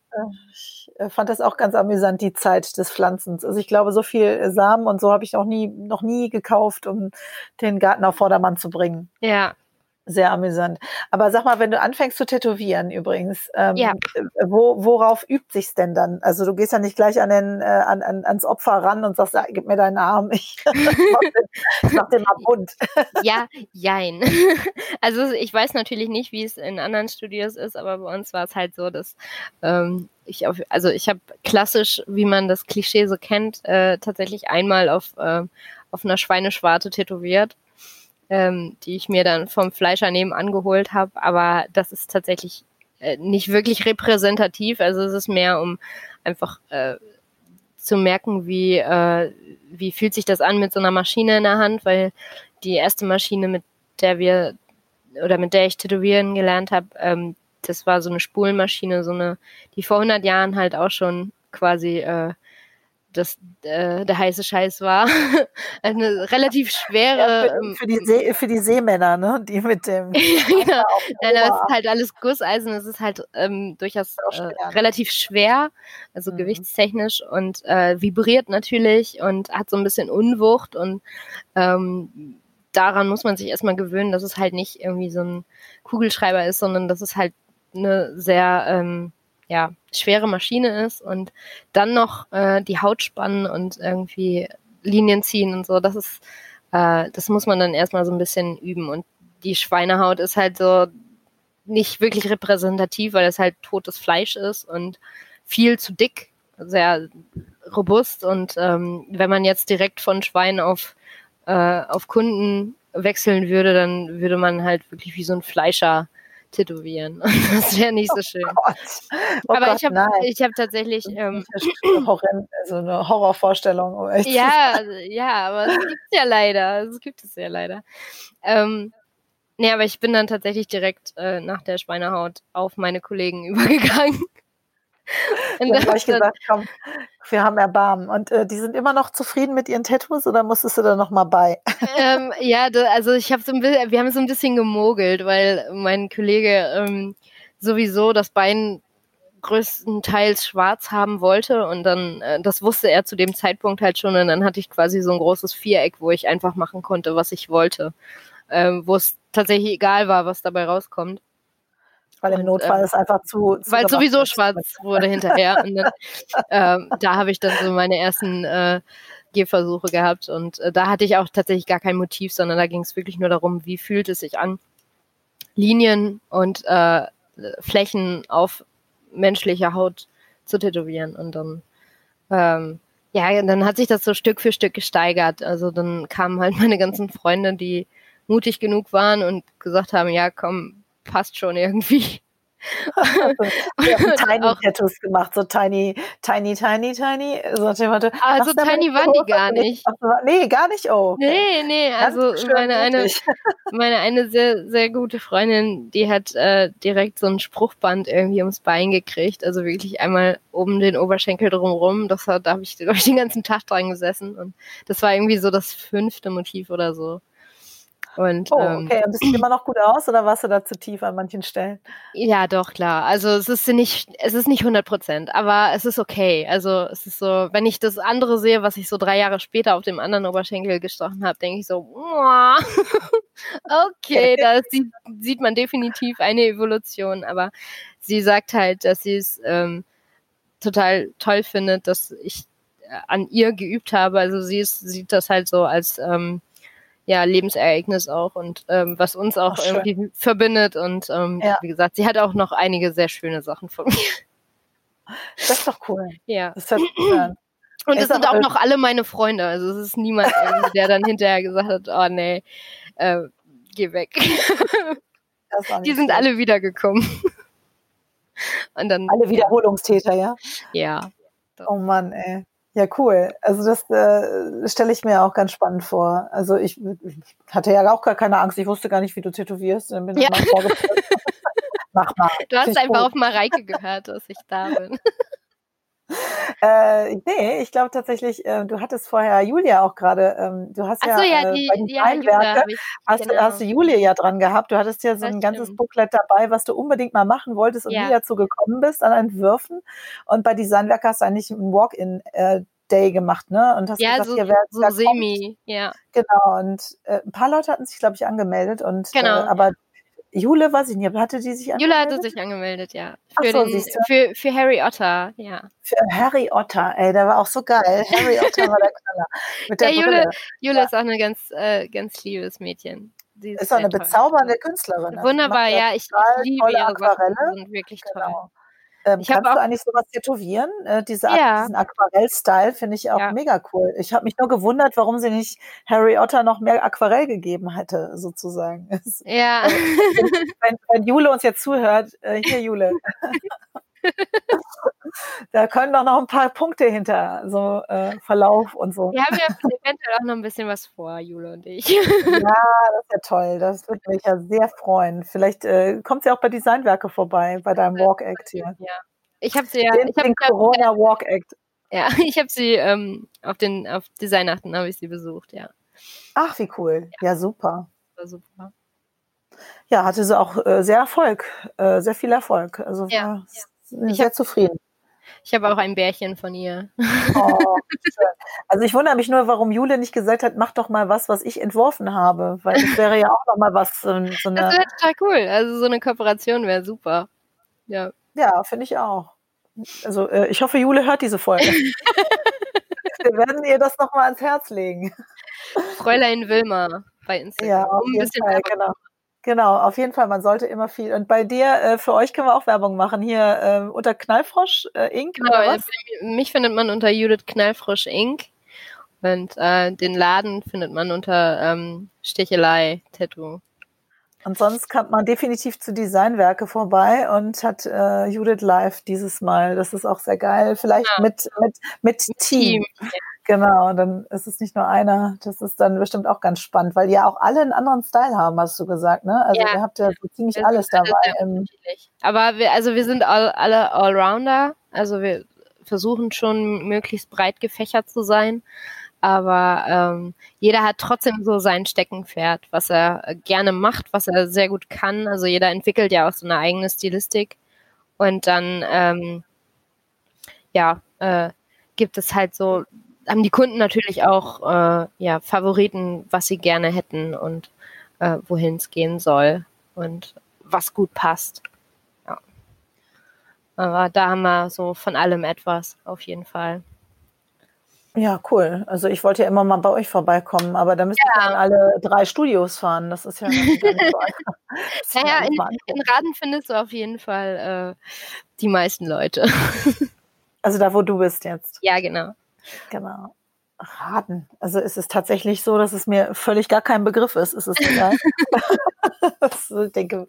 Ich fand das auch ganz amüsant, die Zeit des Pflanzens. Also ich glaube, so viel Samen und so habe ich noch nie, noch nie gekauft, um den Garten auf Vordermann zu bringen. Ja, sehr amüsant. Aber sag mal, wenn du anfängst zu tätowieren übrigens, ähm, ja. Äh, wo, worauf übt sich's denn dann? Also du gehst ja nicht gleich an den, äh, an, an, ans Opfer ran und sagst, gib mir deinen Arm, ich mach den mal bunt. ja, jein. Also ich weiß natürlich nicht, wie es in anderen Studios ist, aber bei uns war es halt so, dass ähm, ich auf, also ich habe klassisch, wie man das Klischee so kennt, äh, tatsächlich einmal auf, äh, auf einer Schweineschwarte tätowiert ähm, die ich mir dann vom Fleischer nebenan geholt habe. Aber das ist tatsächlich äh, nicht wirklich repräsentativ. Also es ist mehr, um einfach äh, zu merken, wie, äh, wie fühlt sich das an mit so einer Maschine in der Hand, weil die erste Maschine, mit der wir oder mit der ich tätowieren gelernt habe, ähm, das war so eine Spulmaschine, so eine, die vor 100 Jahren halt auch schon quasi äh, das äh, der heiße Scheiß war. Eine relativ schwere. Ja, für, ähm, für, die See, für die Seemänner, ne? Die mit dem. ja, genau. Das ist halt alles Gusseisen, es ist halt ähm, durchaus äh, relativ schwer, also mhm. gewichtstechnisch und äh, vibriert natürlich und hat so ein bisschen Unwucht und ähm, daran muss man sich erstmal gewöhnen, dass es halt nicht irgendwie so ein Kugelschreiber ist, sondern dass es halt eine sehr ähm, ja, schwere Maschine ist und dann noch äh, die Haut spannen und irgendwie Linien ziehen und so, das ist, äh, das muss man dann erstmal so ein bisschen üben. Und die Schweinehaut ist halt so nicht wirklich repräsentativ, weil es halt totes Fleisch ist und viel zu dick, sehr robust. Und ähm, wenn man jetzt direkt von Schwein auf, äh, auf Kunden wechseln würde, dann würde man halt wirklich wie so ein Fleischer tätowieren. Das wäre nicht so oh schön. Oh oh Aber Gott, ich habe ich hab tatsächlich. Ähm, so eine Horrorvorstellung. Um ja, ja, aber es gibt es ja leider. Es gibt es ja leider. Ähm, nee, aber ich bin dann tatsächlich direkt äh, nach der Schweinehaut auf meine Kollegen übergegangen. Und dann habe ich gesagt, komm, wir haben Erbarmen. Und äh, die sind immer noch zufrieden mit ihren Tattoos oder musstest du da noch mal bei? Ähm, ja, da, also ich habe so ein bisschen, wir haben so ein bisschen gemogelt, weil mein Kollege ähm, sowieso das Bein größtenteils schwarz haben wollte und dann, äh, das wusste er zu dem Zeitpunkt halt schon und dann hatte ich quasi so ein großes Viereck, wo ich einfach machen konnte, was ich wollte, ähm, wo es tatsächlich egal war, was dabei rauskommt. Weil im Notfall ähm, ist einfach zu. zu weil sowieso schwarz wurde hinterher. und dann, ähm, da habe ich dann so meine ersten äh, Gehversuche gehabt. Und äh, da hatte ich auch tatsächlich gar kein Motiv, sondern da ging es wirklich nur darum, wie fühlt es sich an, Linien und äh, Flächen auf menschlicher Haut zu tätowieren. Und dann, ähm, ja, dann hat sich das so Stück für Stück gesteigert. Also dann kamen halt meine ganzen Freunde, die mutig genug waren und gesagt haben, ja, komm, passt schon irgendwie. Also, wir haben Tiny Tattoos gemacht, so tiny, tiny, tiny, tiny. So also tiny waren die gar nicht. nee, gar nicht. Oh. Okay. Nee, nee, also meine eine, meine eine sehr, sehr gute Freundin, die hat äh, direkt so ein Spruchband irgendwie ums Bein gekriegt. Also wirklich einmal oben den Oberschenkel drumrum. Das hat, da habe ich, glaube ich, den ganzen Tag dran gesessen. Und das war irgendwie so das fünfte Motiv oder so. Und, oh, ähm, okay. Und bist du immer noch gut aus oder warst du da zu tief an manchen Stellen? Ja, doch, klar. Also es ist nicht, es ist nicht 100 Prozent, aber es ist okay. Also es ist so, wenn ich das andere sehe, was ich so drei Jahre später auf dem anderen Oberschenkel gestochen habe, denke ich so, okay, da sieht, sieht man definitiv eine Evolution. Aber sie sagt halt, dass sie es ähm, total toll findet, dass ich äh, an ihr geübt habe. Also sie ist, sieht das halt so als ähm, ja, Lebensereignis auch und ähm, was uns auch Ach, irgendwie verbindet. Und ähm, ja. wie gesagt, sie hat auch noch einige sehr schöne Sachen von mir. Das ist doch cool. Ja. Das hört an. Und es sind auch noch alle meine Freunde. Also es ist niemand, der dann hinterher gesagt hat, oh nee, äh, geh weg. Die sind gut. alle wiedergekommen. Und dann, alle Wiederholungstäter, ja? Ja. Oh Mann, ey. Ja, cool. Also das äh, stelle ich mir auch ganz spannend vor. Also ich, ich, hatte ja auch gar keine Angst. Ich wusste gar nicht, wie du tätowierst. Dann bin ja. mal Mach mal. Du hast einfach gut. auf Mareike gehört, dass ich da bin. Äh, nee, ich glaube tatsächlich, äh, du hattest vorher Julia auch gerade, ähm, du hast Ach ja, ja äh, die, bei den ja, ich, hast, genau. hast du Julia ja dran gehabt. Du hattest ja so Das ein ganzes stimmt. Booklet dabei, was du unbedingt mal machen wolltest und Ja. nie dazu gekommen bist an Entwürfen. Und bei Designwerke hast du eigentlich einen Walk-in äh, Day gemacht, ne? Und hast Ja, gesagt, so, hier, wer, so wer semi, ja. Genau, und äh, ein paar Leute hatten sich, glaube ich, angemeldet. Und, Genau. Äh, aber Jule, weiß ich nicht, hatte die sich Jula hatte angemeldet? sich angemeldet, ja. Für, so, den, für, für Harry Otter, ja. Für Harry Otter, ey, der war auch so geil. Harry Otter war der Knaller. Mit der Ja, Jule. Jule Ja. ist auch eine ganz, äh, ganz liebes Mädchen. Ist auch eine bezaubernde Künstlerin. Also Wunderbar, ja, ich, ich liebe ihre. Aquarelle. Sind wirklich toll. Ähm, Ich kannst du eigentlich sowas tätowieren? Äh, diese, Ja. Diesen Aquarell-Style finde ich auch Ja. mega cool. Ich habe mich nur gewundert, warum sie nicht Harry Otter noch mehr Aquarell gegeben hätte, sozusagen. Ja. wenn, wenn Jule uns jetzt zuhört, äh, hier Jule. da können doch noch ein paar Punkte hinter, so äh, Verlauf und so. Wir haben ja eventuell auch noch ein bisschen was vor, Jule und ich. Ja, das ist ja toll. Das würde mich ja sehr freuen. Vielleicht äh, kommt sie auch bei Designwerke vorbei, bei deinem Walk Act hier. Ja. Ich habe sie ja, Den, ich habe den Corona Walk Act. ja, ich habe sie ähm, auf den auf Designachten habe ich sie besucht, ja. Ach, wie cool. Ja, super. War super. Ja, hatte sie auch äh, sehr Erfolg, äh, sehr viel Erfolg. Also Ja, war ja. Ich sehr hab- zufrieden. Ich habe auch ein Bärchen von ihr. Oh. Also ich wundere mich nur, warum Jule nicht gesagt hat, mach doch mal was, was ich entworfen habe, weil das wäre ja auch noch mal was, so, so Das eine, wäre total cool. Also so eine Kooperation wäre super. Ja. ja, finde ich auch. Also äh, ich hoffe, Jule hört diese Folge. Wir werden ihr das noch mal ans Herz legen. Fräulein Wilma bei Instagram. Ja, auf um ein jeden bisschen Fall, genau. Genau, auf jeden Fall, man sollte immer viel. Und bei dir, äh, für euch können wir auch Werbung machen. Hier ähm, unter Knallfrosch äh, Inc. Genau, äh, mich findet man unter Judith Knallfrisch Inc. Und äh, den Laden findet man unter ähm, Stichelei Tattoo. Und sonst kommt man definitiv zu Designwerke vorbei und hat äh, Judith live dieses Mal. Das ist auch sehr geil. Vielleicht Ja. mit, mit, mit Team. Genau, dann ist es nicht nur einer. Das ist dann bestimmt auch ganz spannend, weil die ja auch alle einen anderen Style haben, hast du gesagt, ne? Also Ja. ihr habt ja so ziemlich Wir alles dabei. Aber wir, also wir sind all, alle Allrounder. Also wir versuchen schon möglichst breit gefächert zu sein. Aber ähm, jeder hat trotzdem so sein Steckenpferd, was er gerne macht, was er sehr gut kann. Also jeder entwickelt ja auch so eine eigene Stilistik. Und dann, ähm, ja, äh, gibt es halt so, haben die Kunden natürlich auch äh, ja, Favoriten, was sie gerne hätten und äh, wohin es gehen soll und was gut passt. Ja. Aber da haben wir so von allem etwas, auf jeden Fall. ja, cool. Also ich wollte ja immer mal bei euch vorbeikommen, aber da müsste ich ja in alle drei Studios fahren. Das ist ja nicht so Naja, in, in Raden findest du auf jeden Fall äh, die meisten Leute. Also da, wo du bist jetzt. ja, genau. Genau. Raden. Also es ist tatsächlich so, dass es mir völlig gar kein Begriff ist. Es ist egal. Also ich denke,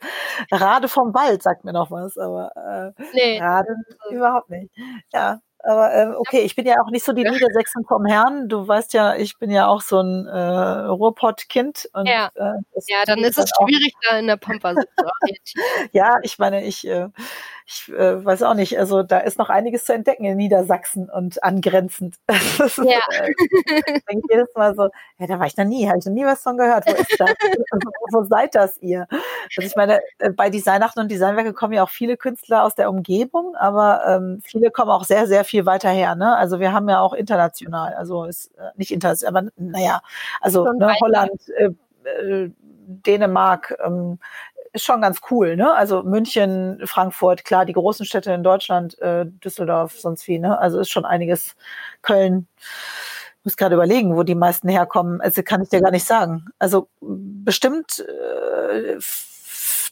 Rade vom Wald sagt mir noch was, aber äh, Nee, Raden überhaupt nicht. Ja, aber ähm, okay, ich bin ja auch nicht so die Niedersächsen vom Herrn. Du weißt ja, ich bin ja auch so ein äh, Ruhrpott-Kind. Ja. Äh, ja, dann ist es schwierig, da in der Pampa zu orientieren. Ja, ich meine, ich, äh, ich äh, weiß auch nicht, also da ist noch einiges zu entdecken in Niedersachsen und angrenzend. Das ist, Ja. äh, ich denke jedes Mal so, ja, da war ich noch nie, habe ich noch nie was von gehört. Wo ist das? Also, wo seid das ihr? Also ich meine, äh, bei Designachten und Designwerke kommen ja auch viele Künstler aus der Umgebung, aber ähm, viele kommen auch sehr, sehr viel weiter her. Ne? Also wir haben ja auch international, also ist äh, nicht international, aber naja, also ne. Holland, äh, äh, Dänemark, ähm, ist schon ganz cool, ne? Also München, Frankfurt, klar, die großen Städte in Deutschland, äh, Düsseldorf, sonst wie, ne? Also ist schon einiges. Köln, ich muss gerade überlegen, wo die meisten herkommen. Also kann ich dir gar nicht sagen. Also bestimmt äh,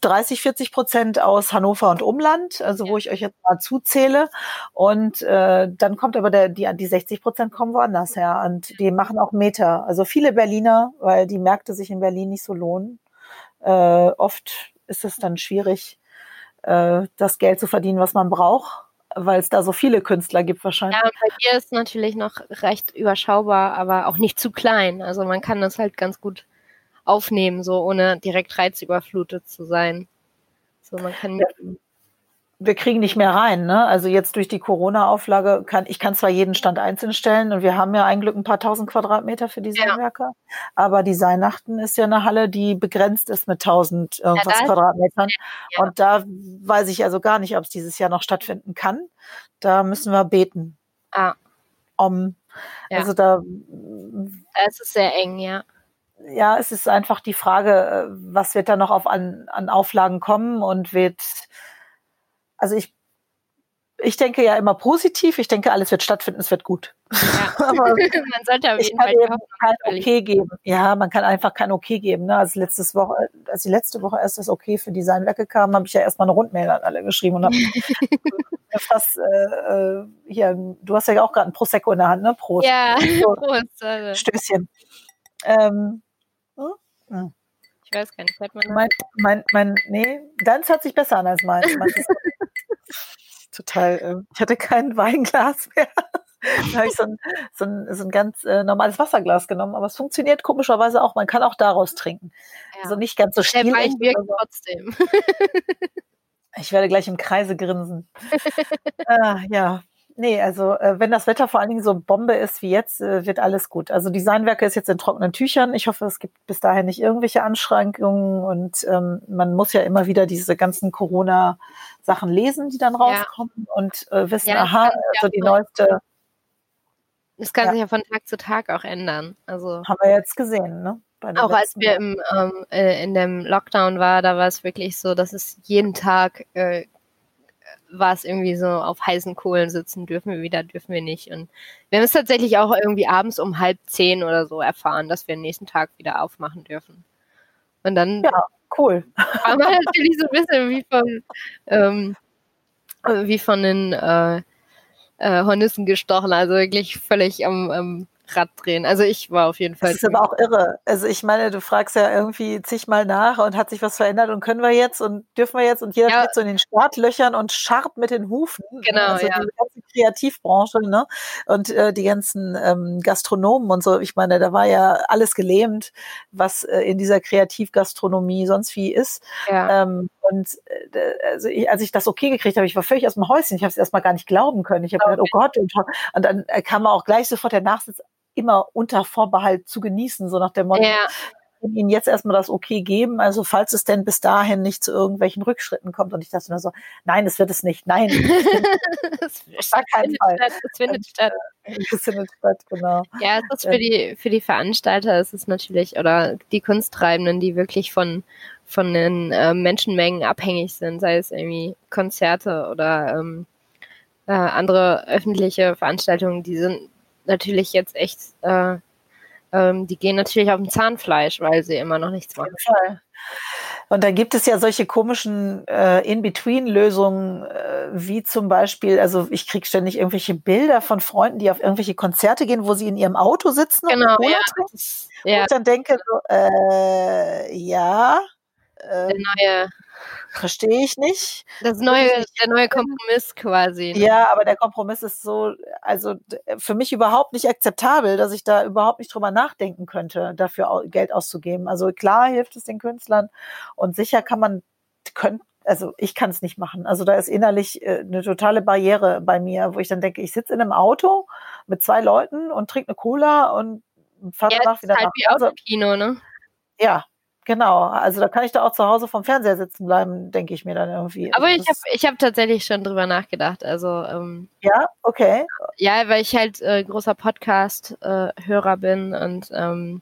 30, 40 Prozent aus Hannover und Umland, also wo ich euch jetzt mal zuzähle. Und äh, dann kommt aber der, die, die 60 Prozent kommen woanders her und die machen auch Meter. Also viele Berliner, weil die Märkte sich in Berlin nicht so lohnen. Äh, oft ist es dann schwierig, äh, das Geld zu verdienen, was man braucht. weil es da so viele Künstler gibt wahrscheinlich. Ja, bei dir ist natürlich noch recht überschaubar, aber auch nicht zu klein. Also man kann das halt ganz gut aufnehmen, so ohne direkt reizüberflutet zu sein. So man kann ja wir kriegen nicht mehr rein. Ne? Also jetzt durch die Corona-Auflage kann ich kann zwar jeden Stand einzeln stellen und wir haben ja ein Glück ein paar tausend Quadratmeter für Designwerke, ja. aber Designnachten ist ja eine Halle, die begrenzt ist mit tausend irgendwas ja, Quadratmetern. Ja. Und da weiß ich also gar nicht, ob es dieses Jahr noch stattfinden kann. Da müssen wir beten. Ah. Um, Also da. Da ist es sehr eng, ja ja, es ist einfach die Frage, äh, was wird da noch auf an, an Auflagen kommen und wird also ich, ich denke ja immer positiv. Ich denke, alles wird stattfinden, es wird gut. Ja. man sollte auf jeden Fall kein Okay geben. Ja, man kann einfach kein Okay geben. Ne? Als, letztes Woche, als die letzte Woche erst das Okay für Designwerke kam, habe ich ja erstmal eine Rundmail an alle geschrieben und habe fast äh, äh, hier, du hast ja auch gerade ein Prosecco in der Hand, ne? Prost. Ja, so, Prost. Also. Stößchen. Ähm, hm? Hm. Ich weiß gar nicht, hört man mein, mein, mein, nee, deins hört sich besser an als meins. Total, äh, ich hatte kein Weinglas mehr. da habe ich so ein, so ein, so ein ganz äh, normales Wasserglas genommen, aber es funktioniert komischerweise auch. Man kann auch daraus trinken. Ja. Also nicht ganz so still. Der Wein wirkt so. trotzdem. ich werde gleich im Kreise grinsen. ah, ja, Nee, also äh, wenn das Wetter vor allen Dingen so Bombe ist wie jetzt, äh, wird alles gut. Also Designwerke ist jetzt in trockenen Tüchern. Ich hoffe, es gibt bis dahin nicht irgendwelche Anschränkungen und ähm, man muss ja immer wieder diese ganzen Corona-Sachen lesen, die dann rauskommen ja. und äh, wissen, ja, aha, also die neueste. Das kann ja. sich ja von Tag zu Tag auch ändern. Also haben wir jetzt gesehen, ne? Auch als wir im, ähm, äh, in dem Lockdown war, da war es wirklich so, dass es jeden Tag äh, war es irgendwie so auf heißen Kohlen sitzen, dürfen wir wieder, dürfen wir nicht. Und wir haben es tatsächlich auch irgendwie abends um halb zehn oder so erfahren, dass wir den nächsten Tag wieder aufmachen dürfen. Und dann ja, cool. war man natürlich so ein bisschen wie von, ähm, wie von den äh, äh, Hornissen gestochen, also wirklich völlig am, am Rad drehen. Also ich war auf jeden Fall. Das ist aber auch irre. Also ich meine, du fragst ja irgendwie zigmal nach und hat sich was verändert und können wir jetzt und dürfen wir jetzt und jeder ja. steht so in den Startlöchern und scharrt mit den Hufen. Ne? Genau. Also ja. die ganze Kreativbranche, ne? Und äh, die ganzen ähm, Gastronomen und so. Ich meine, da war ja alles gelähmt, was äh, in dieser Kreativgastronomie sonst wie ist. Ja. Ähm, und äh, also ich, als ich das okay gekriegt habe, ich war völlig aus dem Häuschen. Ich habe es erstmal gar nicht glauben können. Ich habe okay. gedacht, oh Gott. Und, und dann äh, kam auch gleich sofort der Nachsitz, immer unter Vorbehalt zu genießen, so nach dem Motto, ja. Ihnen jetzt erstmal das Okay geben, also falls es denn bis dahin nicht zu irgendwelchen Rückschritten kommt. Und ich dachte mir so, nein, das wird es nicht, nein. das gar keinen Fall. Statt, das findet statt. Das findet statt, genau. Ja, es ist für die, für die Veranstalter ist es natürlich, oder die Kunsttreibenden, die wirklich von, von den äh, Menschenmengen abhängig sind, sei es irgendwie Konzerte oder ähm, äh, andere öffentliche Veranstaltungen, die sind natürlich jetzt echt, äh, ähm, die gehen natürlich auf dem Zahnfleisch, weil sie immer noch nichts machen. Und dann gibt es ja solche komischen äh, In-Between-Lösungen, äh, wie zum Beispiel, also ich kriege ständig irgendwelche Bilder von Freunden, die auf irgendwelche Konzerte gehen, wo sie in ihrem Auto sitzen genau, und ja. trinken. Ja. Und dann denke so, äh, ja. der ähm, neue Verstehe ich nicht. Das neue, der neue Kompromiss quasi. Ne? Ja, aber der Kompromiss ist so, also für mich überhaupt nicht akzeptabel, dass ich da überhaupt nicht drüber nachdenken könnte, dafür Geld auszugeben. Also klar hilft es den Künstlern und sicher kann man, könnt, also ich kann es nicht machen. Also da ist innerlich äh, eine totale Barriere bei mir, wo ich dann denke, ich sitze in einem Auto mit zwei Leuten und trinke eine Cola und fahre ja, danach wieder halt nach Hause. Wie Autokino, ne? Ja, Genau, also da kann ich da auch zu Hause vom Fernseher sitzen bleiben, denke ich mir dann irgendwie. Aber also ich habe ich hab tatsächlich schon drüber nachgedacht. Also ähm, ja, okay. Ja, weil ich halt äh, großer Podcast-Hörer äh, bin und ähm,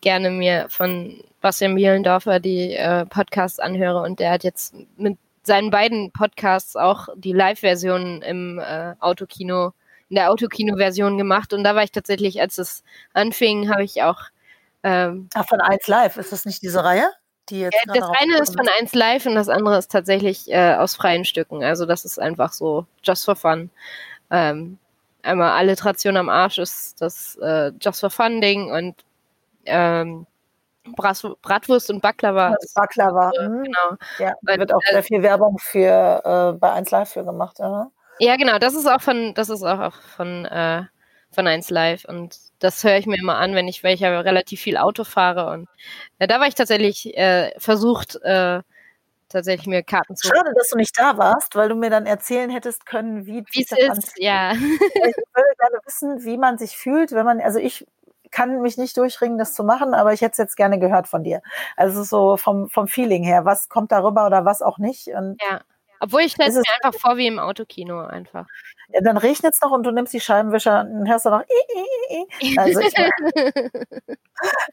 gerne mir von Bastian Bielendorfer die äh, Podcasts anhöre und der hat jetzt mit seinen beiden Podcasts auch die Live-Version im äh, Autokino, in der Autokino-Version gemacht und da war ich tatsächlich, als es anfing, habe ich auch ähm, Ach, von 1 Live, ist das nicht diese Reihe? Die jetzt ja, das eine ist von 1 Live und das andere ist tatsächlich äh, aus freien Stücken. Also das ist einfach so just for fun. Ähm, einmal Alliteration am Arsch ist das äh, Just for Fun Ding und ähm, Bratwurst und Baklava. Das Baklava, äh, genau. Ja, da wird auch sehr viel Werbung für äh, bei 1 Live für gemacht. Ja. Ja, genau, das ist auch von, das ist auch von, äh, von 1 Live und das höre ich mir immer an, wenn ich, weil ich ja relativ viel Auto fahre und ja, da war ich tatsächlich äh, versucht, äh, tatsächlich mir Karten zu. Schade, dass du nicht da warst, weil du mir dann erzählen hättest können, wie es ist. Ja. Ich würde gerne wissen, wie man sich fühlt, wenn man, also ich kann mich nicht durchringen, das zu machen, aber ich hätte es jetzt gerne gehört von dir. Also so vom, vom Feeling her, was kommt darüber oder was auch nicht. Und ja. Obwohl ich stelle es mir einfach vor wie im Autokino einfach. Dann regnet es noch und du nimmst die Scheibenwischer und hörst dann noch. Also ich,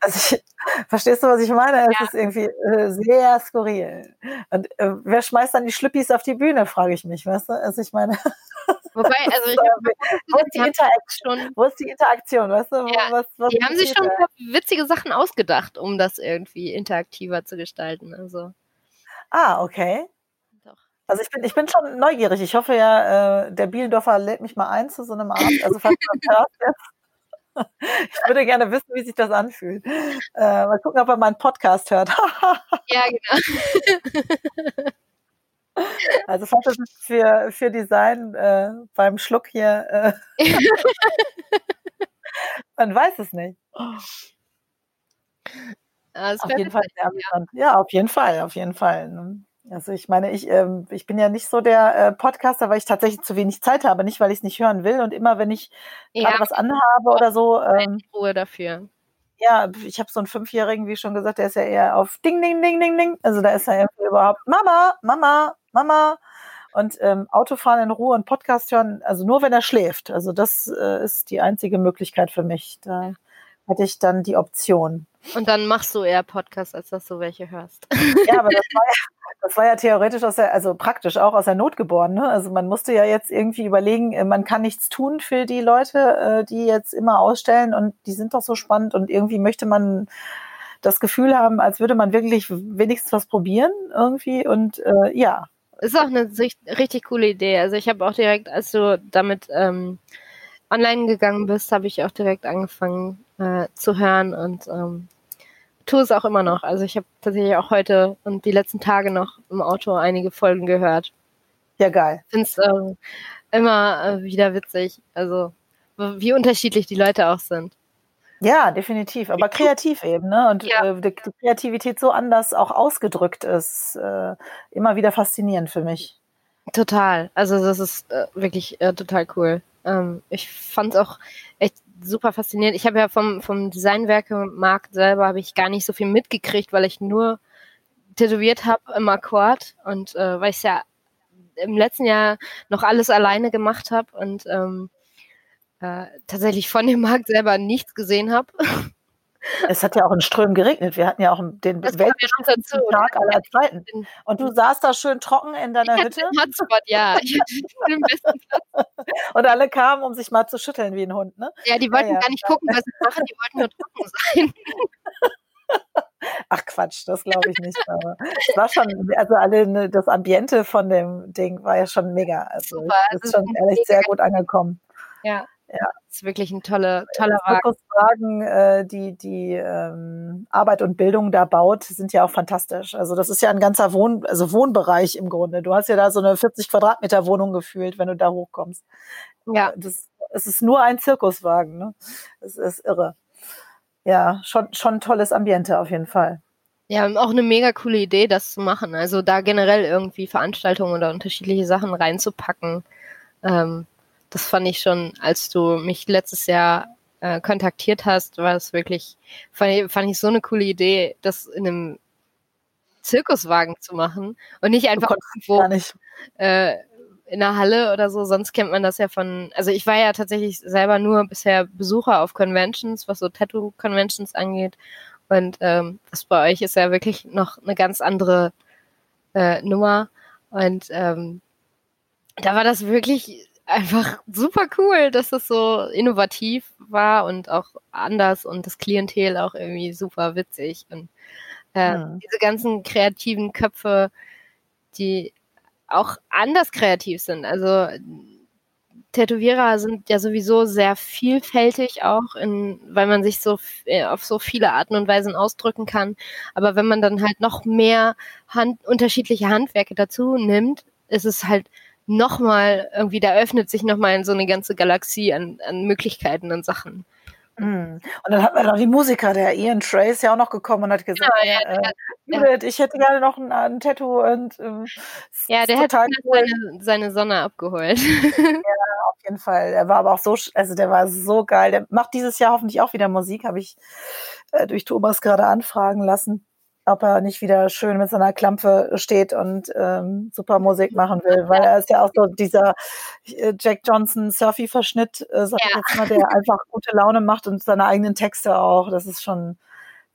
also ich, verstehst du, was ich meine? Es ja. ist irgendwie äh, sehr skurril. Und äh, wer schmeißt dann die Schlüppis auf die Bühne, frage ich mich, weißt du? Also ich meine. Wobei, also ich wo, ist die Interaktion? Wo ist die Interaktion, weißt du? Ja, was, was die haben sich schon witzige Sachen ausgedacht, um das irgendwie interaktiver zu gestalten. Also. Ah, okay. Also ich bin, ich bin schon neugierig. Ich hoffe ja, äh, der Bielendorfer lädt mich mal ein zu so einem Abend. Also falls hörst jetzt. Ich würde gerne wissen, wie sich das anfühlt. Äh, mal gucken, ob er meinen Podcast hört. ja, genau. Also falls das für, für Design äh, beim Schluck hier, äh, man weiß es nicht. Also auf jeden Fall sehr ja. ja, auf jeden Fall, auf jeden Fall. Also ich meine, ich, ähm, ich bin ja nicht so der äh, Podcaster, weil ich tatsächlich zu wenig Zeit habe, nicht weil ich es nicht hören will. Und immer wenn ich ja, was anhabe oder so. Ähm, Ruhe dafür. Ja, ich habe so einen Fünfjährigen, wie schon gesagt, der ist ja eher auf Ding, Ding, Ding, Ding, Ding. Also da ist er überhaupt Mama, Mama, Mama. Und ähm, Autofahren in Ruhe und Podcast hören, also nur wenn er schläft. Also das äh, ist die einzige Möglichkeit für mich. Da hätte ich dann die Option. Und dann machst du eher Podcasts, als dass du welche hörst. Ja, aber das war ja, das war ja theoretisch aus der, also praktisch auch aus der Not geboren. Ne? Also man musste ja jetzt irgendwie überlegen, äh, man kann nichts tun für die Leute, äh, die jetzt immer ausstellen und die sind doch so spannend und irgendwie möchte man das Gefühl haben, als würde man wirklich wenigstens was probieren irgendwie und äh, ja. Ist auch eine richtig coole Idee. Also ich habe auch direkt, als du damit ähm, online gegangen bist, habe ich auch direkt angefangen äh, zu hören und ähm, tue es auch immer noch. Also ich habe tatsächlich auch heute und die letzten Tage noch im Auto einige Folgen gehört. Ja, geil. Ich finde es äh, immer äh, wieder witzig. Also wie unterschiedlich die Leute auch sind. Ja, definitiv. Aber kreativ eben, ne? Und ja. äh, die, die, Kreativität so anders auch ausgedrückt ist, äh, immer wieder faszinierend für mich. Total. Also das ist äh, wirklich äh, total cool. Ähm, ich fand es auch echt super faszinierend. Ich habe ja vom, vom Designwerke-Markt selber habe ich gar nicht so viel mitgekriegt, weil ich nur tätowiert habe im Akkord und äh, weil ich ja im letzten Jahr noch alles alleine gemacht habe und ähm, äh, tatsächlich von dem Markt selber nichts gesehen habe. Es hat ja auch in Strömen geregnet. Wir hatten ja auch den weltbesten Tag aller Zeiten. Und du saßt da schön trocken in deiner ich Hütte. Hotspot, ja. Und alle kamen, um sich mal zu schütteln wie ein Hund, ne? Ja, die wollten ja, ja. gar nicht gucken, was ich mache. Die wollten nur trocken sein. Ach Quatsch, das glaube ich nicht. Aber es war schon, also alle, ne, das Ambiente von dem Ding war ja schon mega. Also Super, ist also schon ehrlich sehr gut angekommen. Ja. Ja. Das ist wirklich ein toller, toller Wagen. Wagen äh, die die ähm, Arbeit und Bildung da baut, sind ja auch fantastisch. Also das ist ja ein ganzer Wohn also Wohnbereich im Grunde. Du hast ja da so eine 40 Quadratmeter Wohnung gefühlt, wenn du da hochkommst. Ja. Das, es ist nur ein Zirkuswagen. Ne? Es ist irre. Ja, schon, schon ein tolles Ambiente auf jeden Fall. Ja, auch eine mega coole Idee, das zu machen. Also da generell irgendwie Veranstaltungen oder unterschiedliche Sachen reinzupacken. Ähm, das fand ich schon, als du mich letztes Jahr äh, kontaktiert hast, war es wirklich, fand ich, fand ich so eine coole Idee, das in einem Zirkuswagen zu machen und nicht einfach irgendwo. Äh, in der Halle oder so. Sonst kennt man das ja von, also ich war ja tatsächlich selber nur bisher Besucher auf Conventions, was so Tattoo-Conventions angeht. Und ähm, das bei euch ist ja wirklich noch eine ganz andere äh, Nummer. Und ähm, da war das wirklich einfach super cool, dass das so innovativ war und auch anders und das Klientel auch irgendwie super witzig. Und äh, ja. diese ganzen kreativen Köpfe, die auch anders kreativ sind. Also Tätowierer sind ja sowieso sehr vielfältig auch, in, weil man sich so äh, auf so viele Arten und Weisen ausdrücken kann. Aber wenn man dann halt noch mehr Hand, unterschiedliche Handwerke dazu nimmt, ist es halt nochmal irgendwie, da öffnet sich nochmal so eine ganze Galaxie an, an Möglichkeiten und Sachen. Mhm. Und dann hat man noch die Musiker, der Ian Trace ja auch noch gekommen und hat gesagt, ja, ja, äh, ich hätte gerne noch ein, ein Tattoo und ähm, ja, der hat cool. seine, seine, Sonne abgeholt. ja, auf jeden Fall. Er war aber auch so, also der war so geil. Der macht dieses Jahr hoffentlich auch wieder Musik, habe ich äh, durch Thomas gerade anfragen lassen ob er nicht wieder schön mit seiner Klampe steht und ähm, super Musik machen will, weil er ist ja auch so dieser äh, Jack Johnson Surfy-Verschnitt, äh, sag ja. ich jetzt mal, der einfach gute Laune macht und seine eigenen Texte auch. Das ist schon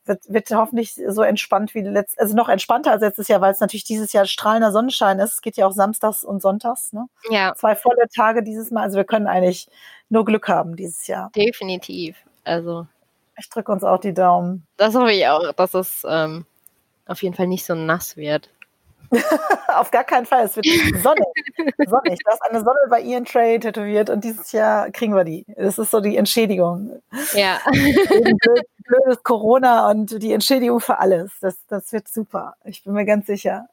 wird, wird hoffentlich so entspannt wie letztes, also noch entspannter als letztes Jahr, weil es natürlich dieses Jahr strahlender Sonnenschein ist. Es geht ja auch samstags und sonntags, ne? Ja. Zwei volle Tage dieses Mal. Also wir können eigentlich nur Glück haben dieses Jahr. Definitiv. Also. Ich drücke uns auch die Daumen. Das hoffe ich auch, dass es ähm, auf jeden Fall nicht so nass wird. auf gar keinen Fall. Es wird sonnig. sonnig. Du hast eine Sonne bei Ian Trey tätowiert und dieses Jahr kriegen wir die. Das ist so die Entschädigung. Ja. Blöd, blödes Corona und die Entschädigung für alles. Das, das wird super. Ich bin mir ganz sicher.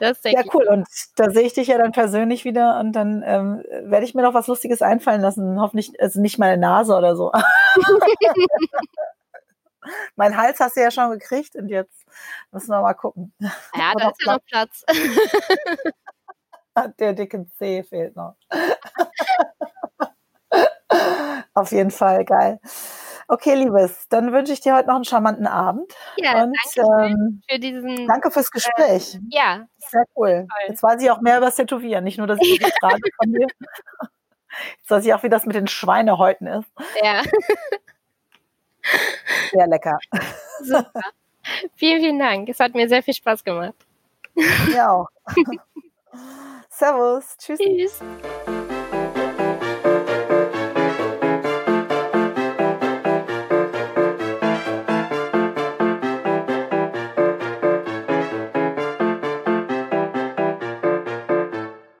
Das ja, cool. Und da sehe ich dich ja dann persönlich wieder und dann ähm, werde ich mir noch was Lustiges einfallen lassen. Hoffentlich, also nicht meine Nase oder so. mein Hals hast du ja schon gekriegt und jetzt müssen wir mal gucken. Ja, da ist ja noch Platz. Der dicke C fehlt noch. Auf jeden Fall geil. Okay, Liebes, dann wünsche ich dir heute noch einen charmanten Abend. Ja, und, danke ähm, für diesen. Danke fürs Gespräch. Äh, ja. Sehr cool. Toll. Jetzt weiß ich auch mehr über das Tätowieren. Nicht nur, dass ich die Frage von dir. Jetzt weiß ich auch, wie das mit den Schweinehäuten ist. Ja. Sehr lecker. Super. Vielen, vielen Dank. Es hat mir sehr viel Spaß gemacht. Ja auch. Servus. Tschüss. Tschüss.